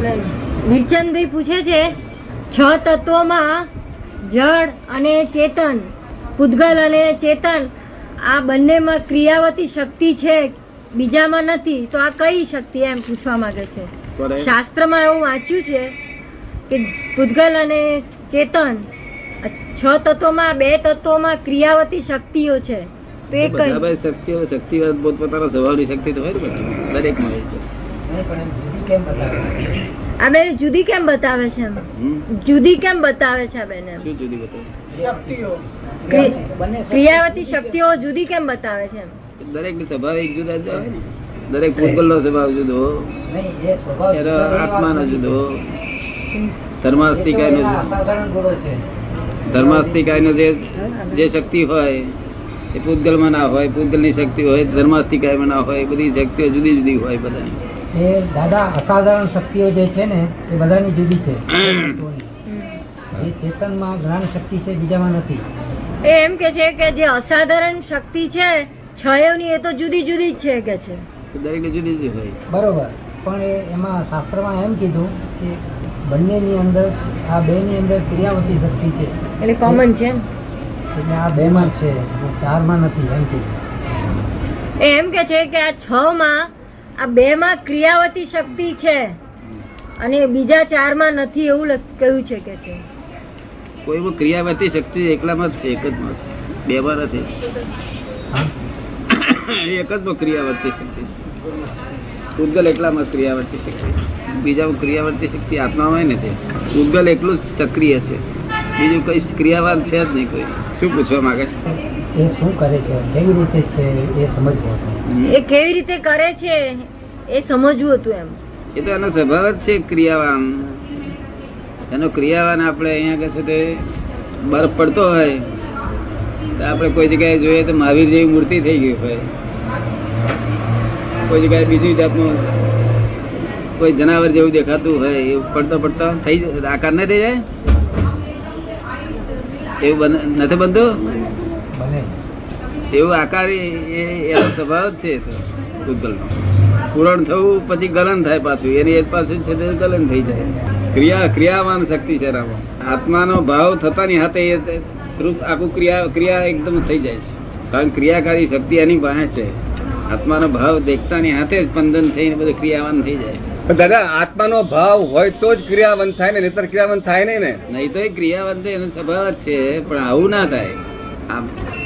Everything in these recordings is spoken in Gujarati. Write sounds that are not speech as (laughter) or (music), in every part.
વિરચંદભાઈ પૂછે છે છ તત્વોમાં જળ અને ચેતન પૂતગલ અને ચેતન આ બંનેમાં ક્રિયાવતી શક્તિ છે બીજામાં નથી તો આ કઈ શક્તિ એમ પૂછવા માંગે છે? શાસ્ત્રમાં એવું વાંચ્યું છે કે પૂતગલ અને ચેતન છ તત્વોમાં બે તત્વોમાં ક્રિયાવતી શક્તિઓ છે. તો એ કઈ? શક્તિઓ શક્તિ પોતપોતાના સ્વભાવની શક્તિ તો હોય ને બધી. દરેકમાં હોય છે. આ બેન જુદી કેમ બતાવે છે જુદી કેમ બતાવે છે આ બેન શું જુદી બતાવે? ક્રિયાવતી શક્તિઓ જુદી કેમ બતાવે છે દરેકની સ્વભાવ એક જુદા જુદા હોય ને. દરેક ભૂગોળ નો સ્વભાવ જુદો એનો આત્માનો જુદો. ધર્માસ્તિકાય નો ધર્માસ્તિકાય નો જે જે શક્તિ હોય એ પૂતગલમાં ના હોય પૂતગલની શક્તિ હોય ધર્માસ્તિકાયમાં ના હોય બધી શક્તિઓ જુદી જુદી હોય બધાની. એ દાદા અસાધારણ શક્તિઓ જે છે ને એ બધાની જુદી છે. એ ચેતનમાં જ્ઞાન શક્તિ છે બીજામાં નથી. એ એમ કે છે કે જે અસાધારણ શક્તિ છે છયોની એ તો જુદી જુદી જ છે કે છે. દરેકની જુદી જુદી હોય. બરોબર. પણ એ એમાં શાસ્ત્રમાં એમ કીધું કે બંનેની અંદર આ બે ની અંદર ક્રિયાવતી શક્તિ છે. એટલે કોમન છે એટલે આ બે માં છે ચાર ચારમાં નથી એમ કીધું. એ એમ કે છે કે આ છ માં આ બે માં ક્રિયાવતી શક્તિ છે. અને બીજા ચારમાં નથી એવું કહ્યું છે કે છે. કોઈ પણ ક્રિયાવતી શક્તિ એકલામાં જ છે, એક જ માં છે. બે માં નથી. એક જ ક્રિયાવર્તી શક્તિ છે. પૂતગલ એકલામાં ક્રિયાવર્તી શક્તિ બીજામાં ક્રિયાવર્તી શક્તિ આત્મામાં નથી. ઉદ્ગલ એકલું સક્રિય છે. બીજું કઈ ક્રિયાવાન છે જ નહીં કોઈ. શું પૂછવા માંગે? એ શું કરે છે? કેવી રીતે છે એ સમજવું હતું? એ કેવી રીતે કરે છે એ સમજવું હતું એમ. એ તો એનો સ્વભાવ જ છે ક્રિયાવાન. એનો ક્રિયાવાન આપણે અહીંયા કહે છે તે બરફ પડતો હોય તો આપણે કોઈ જગ્યાએ જોઈએ તો મહાવીર જેવી મૂર્તિ થઈ ગઈ હોય. કોઈ જગ્યાએ બીજી જાતનું કોઈ જનાવર જેવું દેખાતું હોય એ પડતો પડતો થઈ જાય આકાર ન થઈ જાય? એવું બને નથી બનતું? બને. એવું આકાર એ- એનો સ્વભાવ જ છે ભૂતગલનો. પૂરણ થવું પછી ગલન થાય પાછું. એની એક પાછું છે તે ગલન થઈ જાય. ક્રિયા ક્રિયાવાન શક્તિ છે રામ આત્માનો ભાવ થતાની હાથે એ આખું ક્રિયા ક્રિયા એકદમ થઈ જાય છે. કારણ ક્રિયાકારી શક્તિ એની પાસે છે. આત્માનો ભાવ દેખતાની હાથે જ બંધન થઈને બધું ક્રિયાવાન થઈ જાય. દાદા આત્માનો ભાવ હોય તો જ ક્રિયાવંત થાય ને નહીતર ક્રિયાવંત થાય નહીં ને. નહીં તો એ ક્રિયાવાન એનો સ્વભાવ જ છે પણ આવું ના થાય.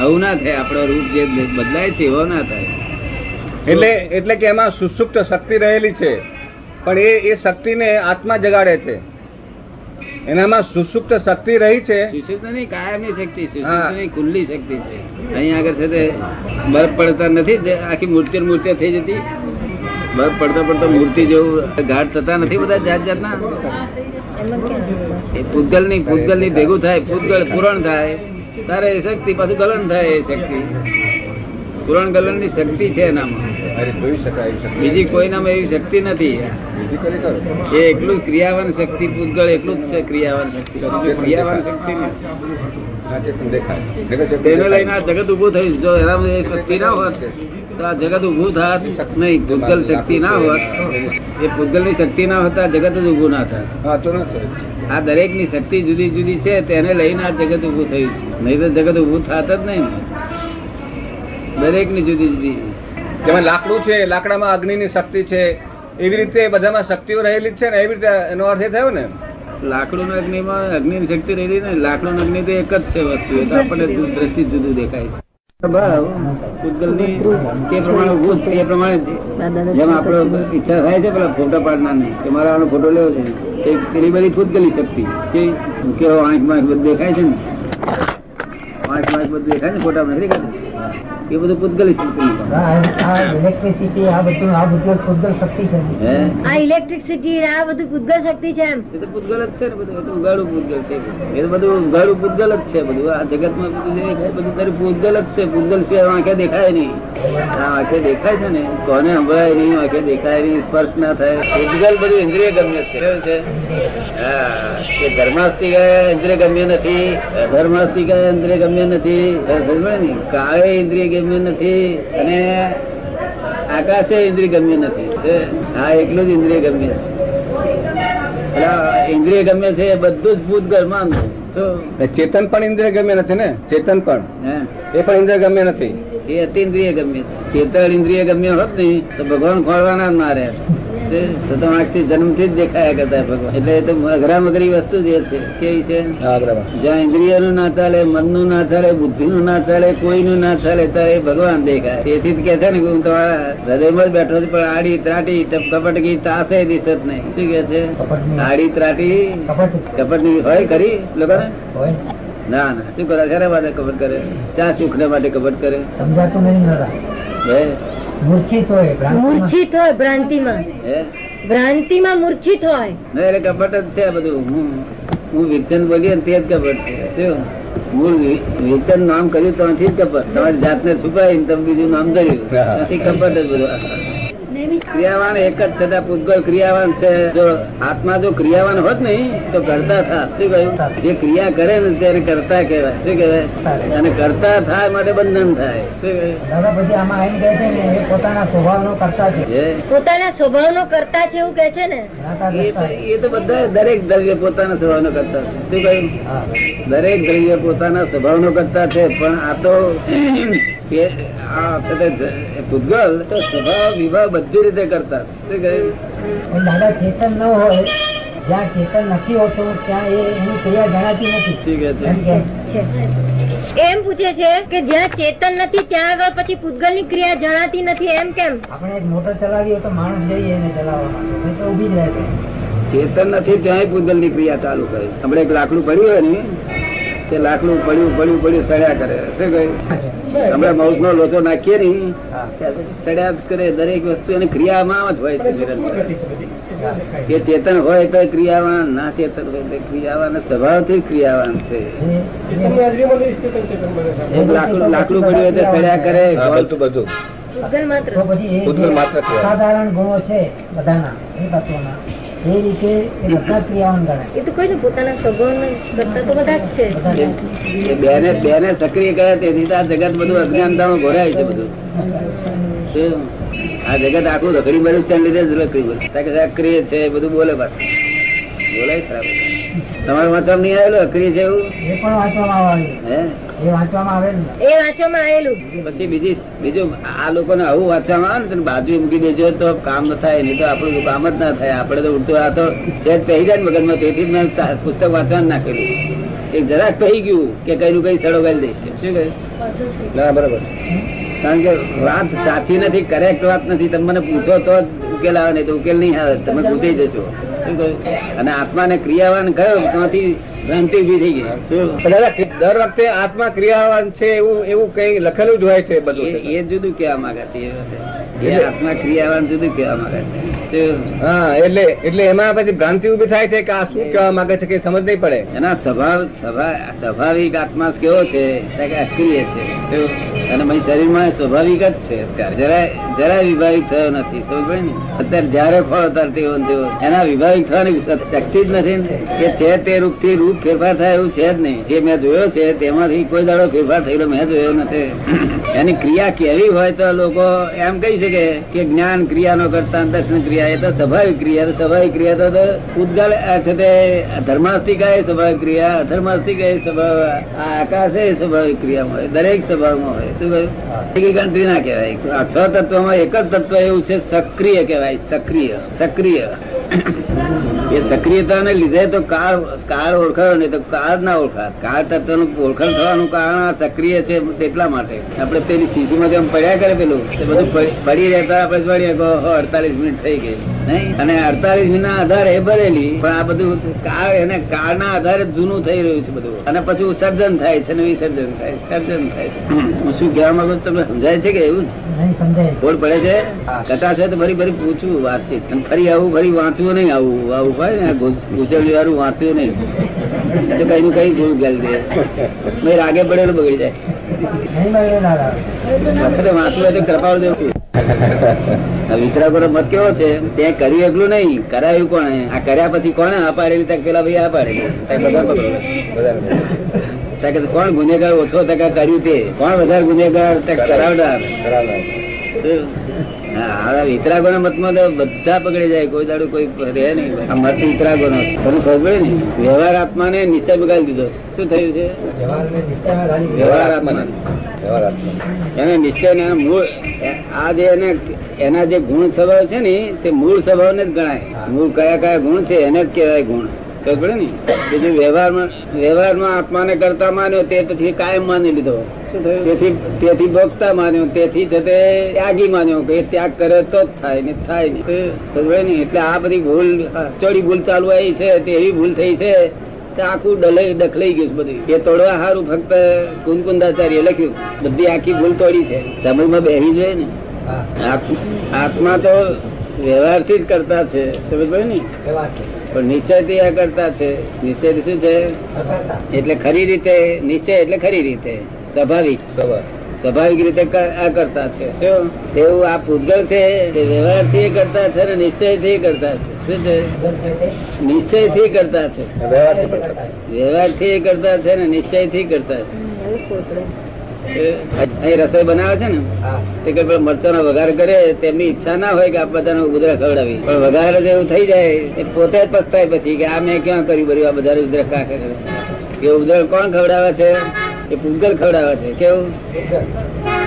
આવું ના થાય આપણો રૂપ જે બદલાય છે એવો ના થાય. એટલે એટલે કે એમાં સુસુપ્ત શક્તિ રહેલી છે પણ એ એ શક્તિને આત્મા જગાડે છે. એનામાં સુસુપ્ત શક્તિ રહી છે. સુસુપ્ત નહીં કાયમની શક્તિ હા. સુષુપ્ત નહીં ખુલ્લી શક્તિ છે. અહીં આગળ છે તે બરફ પડતા નથી આખી મૂર્તિ મૂર્તિ થઈ જતી. બરફ પડતા પડતા મૂર્તિ જેવું ઘાટ થતા નથી બધા જાત જાતના? એ પૂતગલની પૂતગલની ભેગું થાય પૂતગલ પૂરણ થાય તારે એ શક્તિ પાછું ગલન થાય એ શક્તિ. પૂરણ ગલનની શક્તિ છે એનામાં. બીજી કોઈનામાં એવી શક્તિ નથી. એ એકલું જ ક્રિયાવાન શક્તિ પૂતગળ એકલું જ છે ક્રિયાવાન શક્તિ. ક્રિયાવાન શક્તિ નથી તેને લઈને આ જગત ઉભું થયું જો એના એ શક્તિ ના હોત આ જગત ઉભું થાત નહીં ભૂતગલ શક્તિ ના હોત. એ ભૂતગલની શક્તિ ના હોતા જગત જ ઉભું ના થાત. ના થાય. આ દરેકની શક્તિ જુદી જુદી છે તેને લઈને આ જગત ઉભું થયું છે. નહીં તો જગત ઉભું થાત જ નહીં. દરેકની જુદી જુદી. જેમાં લાકડું છે લાકડામાં અગ્નિની શક્તિ છે એવી રીતે બધામાં શક્તિઓ રહેલી જ છે ને એવી રીતે એનો અર્થ એ થયો ને? લાકડું અગ્નિમાં અગ્નિ ની શક્તિ રહેલી ને લાકડું અગ્નિ તો એક જ છે વસ્તુ એટલે આપણને દૂર- દ્રષ્ટિ જુદું દેખાય ભાવ પૂતગલની તે પ્રમાણે એ પ્રમાણે જેમ આપણો ઈચ્છા થાય છે પેલા ફોટા પાડનારની કે મારે આનો ફોટો લેવો છે. તે પેલી બધી પૂતગલી શક્તિ. કે કેવો આંખમાં બધું દેખાય છે ને? આંખમાં બધું દેખાય ને ફોટામાં દેખાય એ બધું પૂતગલી ઇલેક્ટ્રિસિટી આ બધું આ બધું પૂતગલ શક્તિ છે. આ ઇલેક્ટ્રિસિટી આ બધું પૂતગલ શક્તિ છે એમ. એ તો પૂતગલ જ છે ને બધું ઉગાડું પૂતગલ છે. એ તો બધું ઉગાડું પૂતગલ જ છે બધું. આ જગતમાં બધું જે દેખાય બધું તારી પૂતગલ જ છે. પૂતગલ છે આંખે દેખાય નહીં. આ આંખે દેખાય છે ને કોને સંભળાય નહીં આંખે દેખાય નહીં સ્પર્શ ના થાય. પૂતગલ બધું ઇન્દ્રિય ગમ્ય છે. કેવું છે? હા એ ધર્માસ્તિક ઇન્દ્રિય ગમ્ય નથી અધર્માસ્તિક ઇન્દ્રિય ગમ્ય નથી. સમજે ને કાળે ઇન્દ્રિય ગમ્ય નથી અને આકાશે ઇન્દ્રિય ગમ્ય નથી. આ એકલું જ ઇન્દ્રિય ગમ્ય છે. ઇન્દ્રિય ગમે છે એ બધું જ ભૂત ઘરમાં ચેતન પણ ઇન્દ્રિય ગમ્ય નથી ને? ચેતન પણ. હે? એ પણ ઇન્દ્રિય ગમ્ય નથી. એ અતિન્દ્રિય ગમ્ય છે. ચેતન ઇન્દ્રિય ગમ્ય હોત ને તો ભગવાન ખોળવાના જ ના રહે તે તો આંખથી જન્મથી જ દેખાયા કરતા ભગવાન. એટલે તો અઘરા મગરી વસ્તુ જે છે. કેવી છે? જ્યાં ઇન્દ્રિયનું ના ચાલે મનનું ના ચાલે બુદ્ધિનું ના ચાલે કોઈનું ના ચાલે ત્યારે ભગવાન દેખાય. તેથી જ કે છે ને હું તમારા હૃદયમાં જ બેઠો છું પણ આડી ત્રાટી કપટકી તાસે દિશત નહીં. શું કે છે? આડી ત્રાટી? કપટ કપટની હોય ખરી લોકોને? ના ના. શું કરે? ખરા માટે કપટ કરે? શા સુખ માટે કપટ કરે? સમજાતું નહીં હે? મૂર્છિત હોય. મૂર્છિત હોય ભ્રાંતિમાં. ભ્રાંતિમાં મૂર્છિત હોય. એટલે કપટ જ છે બધું. હું હું વિરચન બોલી ને તે જ કપટ છે? મૂળ વિરચન નામ કર્યું તો જ કપટ. તમારી જાતને છુપાવી તમે બીજું નામ કર્યું. એ કપટ જ બધું. ક્રિયાવાન એક જ છે પૂતગલ ક્રિયાવાન છે જો આત્મા જો ક્રિયાવાન હોત ને તો કરતા થા શું કહ્યું જે ક્રિયા કરે ને ત્યારે કરતા કહેવાય શું કહેવાય અને કરતા થાય માટે બંધન થાય શું કહ્યું પછી આમાં એમ કહે છે ને પોતાના પોતાના સ્વભાવનો કરતા છે પોતાના સ્વભાવ નો કરતા છે એવું કે છે ને એ તો દ્રષ્ટા. એ તો બધા દરેક દ્રવ્ય પોતાના સ્વભાવનો કરતા છે શું કહ્યું દરેક દ્રવ્ય પોતાના સ્વભાવ નો કરતા છે પણ આ તો પૂતગલ તો સ્વભાવ વિભાવ બધી રીતે કરતા. દાદા ચેતન ન હોય જ્યાં ચેતન નથી હોતું ત્યાં એ એની ક્રિયા જણાતી નથી. ઠીક છે. એમ પૂછે છે કે જ્યાં ચેતન નથી ત્યાં આગળ પછી પૂતગલની ક્રિયા જણાતી નથી એમ કેમ? આપણે એક મોટર ચલાવીએ તો માણસ જઈએ એને ચલાવવા તો ઊભી જ રહે છે. ચેતન નથી ત્યાંય પૂતગલની ક્રિયા ચાલુ કરે. આપણે એક લાકડું પડ્યું હોય ને તે લાકડું પડ્યું પડ્યું પડ્યું સડ્યા કરે. શું કહ્યું હમણાં માઉસ નો લોચો નાખીએ નહીં. ત્યાર પછી સડ્યા કરે દરેક વસ્તુ એની ક્રિયામાં જ હોય છે નિરંતર. કે ચેતન હોય તો ક્રિયાવાન ના ચેતન હોય તો ક્રિયાવાન સ્વભાવથી ક્રિયાવાન છે. લાકડું લાકડું પડ્યું હોય તો સડ્યા કરે બધું માત્ર. અસાધારણ ગુણો છે બધાના એ તત્વોના એ રીતે એ બધા ક્રિયાવાન ગણાય. એ તો ને પોતાના સ્વભાવ કરતા તો બધા જ છે. બેને બેને સક્રિય કર્યા તેથી આ જગત બધું અજ્ઞાનતામાં ઘોરાય છે બધું. શું? આ જગત આખું રખડી મળ્યું ત્યાં લીધે જ રખડી મળ્યું સક્રિય છે એ બધું બોલે પાછું. બોલાય ખરાબ તમારે વાંચવામાં નહીં આવેલું? અક્રિય છે એવું? એ પણ વાંચવામાં આવે. હે? એ વાંચવામાં આવે એ વાંચવામાં આવેલું. પછી બીજી બીજું આ લોકોને આવું વાંચવામાં આવે ને બાજુ મૂકી દેજો તો કામ ન થાય નહીં તો આપણું કામ જ ના થાય. આપણે તો ઉલટું આ તો સેજ પહેરી જાય મગજમાં તેથી જ મેં પુસ્તક વાંચવાનું નાખેલું એક જરાક કહી ગયું કે કઈ નું કઈ સડો ગાલી દઈશ શું કહ્યું? ના બરાબર. કારણ કે વાત સાચી નથી કરેક્ટ વાત નથી. તમે મને પૂછો તો જ ઉકેલ આવે નહીં તો ઉકેલ નહીં આવે. તમે પૂછી જશો. શું કહ્યું? અને આત્માને ક્રિયાવાન કયો? ત્યાંથી ભ્રાંતિ ઊભી થઈ ગઈ. દર વખતે આત્મા ક્રિયાવાન છે એવું એવું કઈ લખેલું જ હોય છે બધું એ જુદું કેવા માંગે છે એ આત્મા ક્રિયાવાન જુદું કહેવા માંગે છે. હા એટલે એટલે એમાં પછી ભ્રાંતિ ઊભી થાય છે કે આ શું કહેવા માંગે છે કે સમજ નહીં પડે. એના સ્વભાવ સ્વાભાવિક આત્મા કેવો છે અક્રિય છે. અને શરીરમાં સ્વાભાવિક જ છે. જરાય જરાય વિભાવિક થયો નથી. સમજ ને? અત્યારે જયારે ફળ ત્યારે તેવો તેવો એના વિભાવિક થવાની શક્તિ જ નથી ને. કે છે તે રૂપથી રૂપ ફેરફાર થાય એવું છે જ નહીં. જે મેં જોયો છે, તેમાંથી કોઈ દાડો ફેરફાર થયેલો મેં જોયો નથી. એની ક્રિયા કેવી હોય તો લોકો એમ કહી શકે કે જ્ઞાન ક્રિયાનો કરતા દર્શન ક્રિયા, એ તો સ્વાભાવિક ક્રિયા સ્વાભાવિક ક્રિયા તો- તો છે તે ધર્માસ્તિકા એ સ્વાભાવિક ક્રિયા, અધર્માસ્તિકા એ સ્વભાવ આકાશ એ સ્વાભાવિક ક્રિયામાં હોય, દરેક સ્વભાવમાં હોય. શું કહ્યું? ગણતરી ના કહેવાય. છ તત્વમાં એક જ તત્વ એવું છે, સક્રિય કહેવાય, સક્રિય સક્રિય. એ સક્રિયતાને લીધે તો કાળ કાળ ઓળખાયો નહીં તો કાળ ના ઓળખા કાળ તત્વનું ઓળખાણ થવાનું કારણ આ સક્રિય છે એટલા માટે. આપણે પેલી શીશીમાં જેમ પડ્યા કરે પેલું બધું પડી- રહેતા આપણે ઓહો, 48 મિનિટ થઈ ગઈ. નહીં અને અડતાલીસ મહિના ના આધારે ભરેલી પણ આ બધું કાળ એને કાળના આધારે જૂનું થઈ રહ્યું છે બધું. અને પછી સર્જન થાય છે ને વિસર્જન થાય સર્જન થાય છે. (clears throat) હું શું કહેવા માંગુ તમને સમજાય છે કે એવું જ? ખોડ પડે છે? કટા છે તો ફરી ફરી પૂછવું વાતચીત. અને ફરી આવું ફરી વાંચવું નહીં આવું આવું હોય ને ગુજરડી વાળું વાંચ્યું નહીં. તો કઈ નું કઈ ભૂલ ગયેલ છે. રાગે પડેલું બગડી જાય. વાંચવું હોય તો કૃપાળ દેવું નો મત કેવો છે? તે કર્યું એકલું નહીં કરાયું કોણે? આ કર્યા પછી કોણે આ પાડેલી તક પેલા ભાઈ આ પાડેલી કોણ ગુનેગાર ઓછો ટકા કર્યું તે? કોણ વધારે ગુનેગાર તક કરાવનાર? હવે વિતરાગોના મતમાં તો બધા પકડી જાય, કોઈ દાડો કોઈ રહે નહીં આ મત વિતરાગોનો. છે. તમે ને? વ્યવહાર આત્માને નીચે બગાડી દીધો શું થયું છે? વ્યવહાર આત્મા. એને નિશ્ચય ને મૂળ આ જે એને, એના જે ગુણ સ્વભાવ છે ને, તે મૂળ સ્વભાવ ને જ ગણાય. મૂળ કયા કયા ગુણ છે, એને જ કહેવાય ગુણ. સમજ વ્યવહારમાં વ્યવહારમાં આત્માને કરતા માન્યો તે પછી કાયમ માની લીધો. શું થયું? તેથી તેથી ભોગતા માન્યો તેથી છે તે ત્યાગી માન્યો કે ત્યાગ કરે તો જ થાય ને થાય નહીં સમજ ને? એટલે આ બધી ભૂલ ચડી ભૂલ ચાલુ આવી છે તે એવી ભૂલ થઈ છે આખું ડલાઈ દખલાઈ ગયું છે બધું. એ તોડવા સારું ફક્ત કુંદકુંદાચાર્ય લખ્યું. બધી આખી ભૂલ તોડી છે. સમજમાં બેસી જોઈએ ને. આત્મા તો વ્યવહારથી જ કરતા છે. સમજ ને? પણ નિશ્ચયથી આ કરતા છે. નિશ્ચય શું છે? એટલે ખરી રીતે નિશ્ચય એટલે ખરી રીતે. સ્વાભાવિક. સ્વાભાવિક રીતે કરતા છે. શું? તેવું આ પૂતગલ છે તે વ્યવહારથી કરતા છે અને નિશ્ચયથી કરતા છે. શું છે? નિશ્ચયથી નિશ્ચયથી કરતા છે. વ્યવહારથી થી કરતા. છે. અને નિશ્ચયથી કરતા છે અહીં રસોઈ બનાવે છે ને તે મરચાનો વઘાર કરે તેમની ઈચ્છા ના હોય કે આ બધાને ઉદરા ખવડાવી. પણ વઘાર જ એવું થઈ જાય એ પોતે જ પસ્તાય પછી કે આ મેં ક્યાં કર્યું બધું આ બધા ઉદરા કા કરે? એ ઉદરા કોણ ખવડાવે છે? એ પૂગલ ખવડાવે છે કેવું?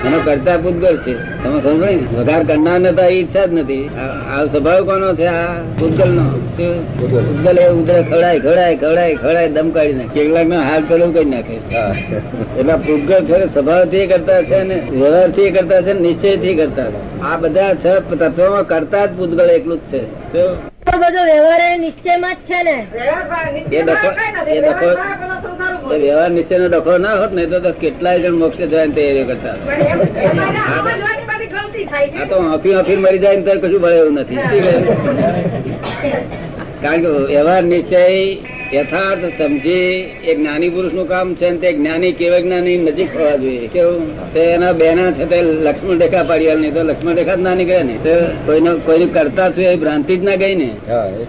એનો કરતા પૂતગલ છે. તમે સમજો ને? વઘાર કરનાર ને તો ઈચ્છા જ નથી. આ સ્વભાવ કોનો છે? આ પૂતગલ નો પૂતગલ. એ ઉદરા ખવડાય ખવડાય ખવડાય ખવડાય દમ કાઢી નાખે કેટલાક નો હાલ પેલું કરી નાખે. એટલે પૂતગલ છે સ્વભાવથી કરતા છે ને વ્યવહારથી કરતા છે નિશ્ચયથી કરતા છે. આ બધા છ તત્વોમાં કરતા જ પૂતગલ એકલું જ છે. બધો વ્યવહાર એ નિશ્ચયમાં જ છે ને? એ ડખો એ એ વ્યવહાર નીચે નો ડખો ના હોત ને તો કેટલાય જણ મોક્ષ જવાની તૈયારી કરતા આ તો હફી હફી મરી જાય ને તો કશું ભળે એવું નથી કારણ કે વ્યવહાર નિશ્ચય યથાર્થ સમજી એ જ્ઞાની પુરુષનું કામ છે ને તે જ્ઞાની કેવા જ્ઞાની નજીક હોવા જોઈએ. કેવું? તે એના બેના છે તે લક્ષ્મણ રેખા પાડી નહીં તો લક્ષ્મણ રેખા જ ના નીકળે ને. તો કોઈનો કોઈનું કરતા છું એ ભ્રાંતિ જ ના ગઈ ને.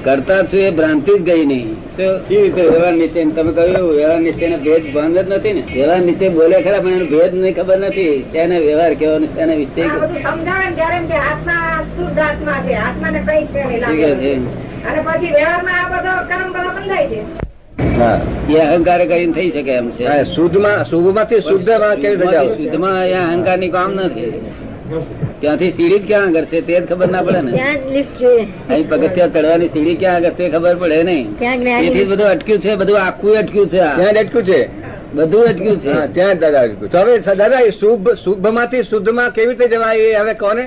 કરતા છું એ ભ્રાંતિ જ ગઈ નહીં તો કેવી રીતે? વ્યવહાર નિશ્ચય તમે કહ્યું વ્યવહાર નિશ્ચય ને ભેદ ભાન જ નથી ને. વ્યવહાર નિશ્ચય બોલે ખરા પણ એનો ભેદ નહીં ખબર નથી. તેને વ્યવહાર કેવો ને તેને નિશ્ચય. બધું આત્મા શુદ્ધ આત્મા છે. કઈ છે નહીં ઠીક છે લાગે. અને પછી વ્યવહારમાં આ બધો કર્મ બધા બંધાય છે. હા. એ અહંકાર કરીને થઈ શકે એમ છે. શુદ્ધમાં શુભમાંથી શુદ્ધમાં કેવી રીતે જાવ શુદ્ધમાં એ અહંકારની કામ નથી ત્યાંથી સીડી ક્યાં આગળ છે? તે જ ખબર ના પડે ને. ત્યાં જ લિફ્ટ જોઈએ. અહીં પગથિયા ચડવાની સીડી ક્યાં આગળ તે ખબર પડે નહીં. એથી તેથી બધું અટક્યું છે બધું આખું અટક્યું છે અટક્યું છે. બધું અટક્યું છે. ત્યાં દાદા અટક્યું. તો હવે દાદા એ શુભમાંથી શુદ્ધમાં કેવી રીતે જવાય એ હવે કોને?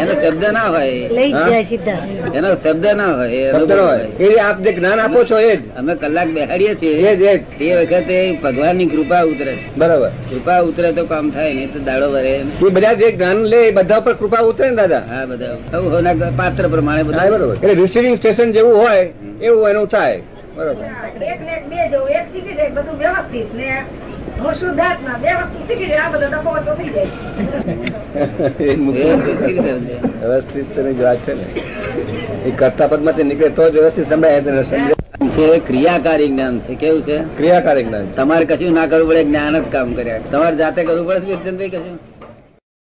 એનો શબ્દ ના હોય. લઈ જ હા? જાય સીધા. એનો શબ્દ ના હોય શબ્દ હોય. એ આપ જે જ્ઞાન આપો છો એ જ. અમે કલાક બેહાડીએ છીએ. એ જ તે વખતે ભગવાનની કૃપા ઉતરે છે. બરાબર. કૃપા ઉતરે તો કામ થાય નહીં તો દાડો વરે. એ બધા જે જ્ઞાન લે એ બધા ઉપર કૃપા ઉતરે ને દાદા? હા બધા. પાત્ર પ્રમાણે બધા. બરોબર. એટલે રિસીવિંગ સ્ટેશન જેવું હોય એવું એનું થાય. બરોબર. એક ને બે જવું એક શીખી જાય બધું વ્યવસ્થિત ને હું શુદ્ધ બે વસ્તુ શીખી જાય આ બધો ડખો ઓછો થઈ જાય. (laughs) વ્યવસ્થિત કેવી રીતે સમજાય? વ્યવસ્થિત તેની જ વાત છે ને. એ કરતા પદમાંથી નીકળે તો જ વ્યવસ્થિત સમજાય તેને સમજાય. છે ક્રિયાકારી જ્ઞાન છે. કેવું છે? ક્રિયાકારી જ્ઞાન તમારે કશું ના કરવું પડે જ્ઞાન જ કામ કર્યા. તમારે જાતે કરવું પડે કશું?